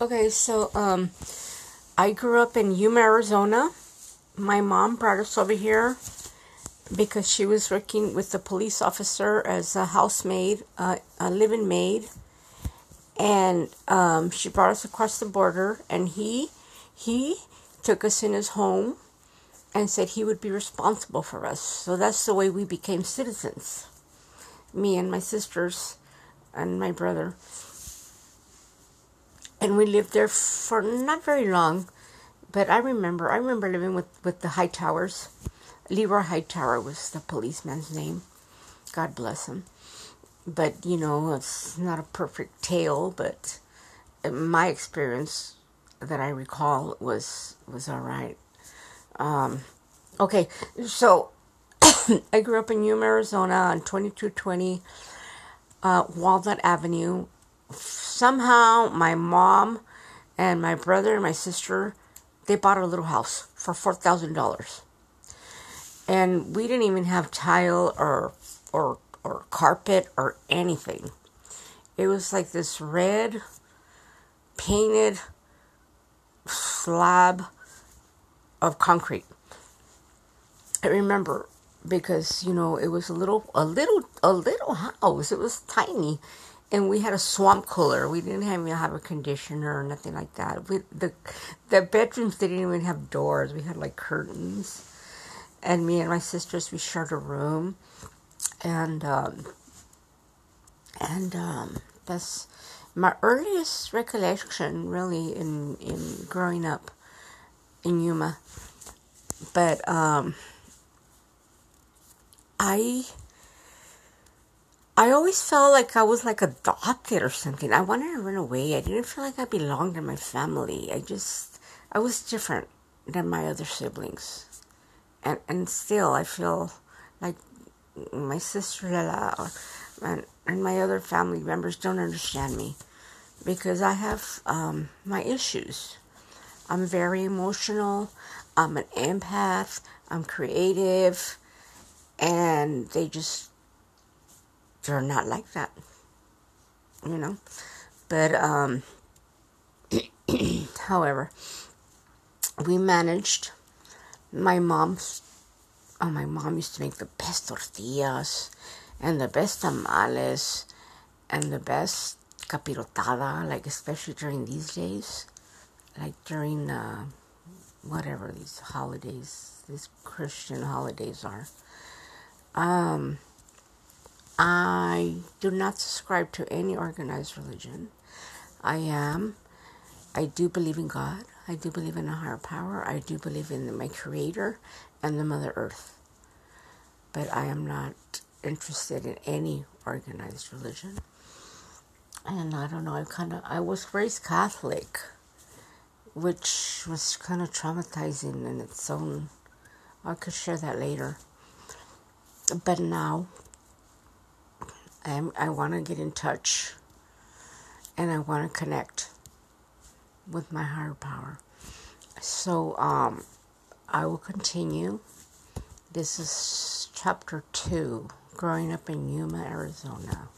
Okay, so um, I grew up in Yuma, Arizona. My mom brought us over here because she was working with the police officer as a housemaid, uh, a living maid, and um, she brought us across the border. And he he took us in his home and said he would be responsible for us. So that's the way we became citizens. Me and my sisters and my brother. And we lived there for not very long, but I remember I remember living with, with the Hightowers. Leroy Hightower was the policeman's name. God bless him. But you know, it's not a perfect tale, but my experience that I recall was was all right. Um, okay, so I grew up in Yuma, Arizona, on twenty two twenty uh, Walnut Avenue. Somehow, my mom and my brother and my sister they bought a little house for four thousand dollars, and we didn't even have tile or or or carpet or anything. It was like this red painted slab of concrete. I remember because you know it was a little a little a little house. It was tiny, and we had a swamp cooler. We didn't have, have a conditioner or nothing like that. We, the the bedrooms didn't even have doors. We had like curtains, and me and my sisters we shared a room, and um, and um, that's my earliest recollection really in in growing up in Yuma. But um, I I always felt like I was like adopted or something. I wanted to run away. I didn't feel like I belonged in my family. I just I was different than my other siblings. And and still I feel like my sister Lala and, and my other family members don't understand me because I have um, my issues. I'm very emotional. I'm an empath. I'm creative. And they just, they're not like that. You know? But, um, however, we managed. My mom's, oh, my mom used to make the best tortillas and the best tamales and the best capirotada, like especially during these days, like during uh, whatever these holidays, these Christian holidays are. Um, I do not subscribe to any organized religion. I am. I do believe in God. I do believe in a higher power. I do believe in my Creator and the Mother Earth. But I am not interested in any organized religion and I don't know, I kind of, I was raised Catholic, which was kind of traumatizing in its own. I could share that later. But now, I'm, I want to get in touch and I want to connect with my higher power. So, um, I will continue. This is chapter two, growing up in Yuma, Arizona.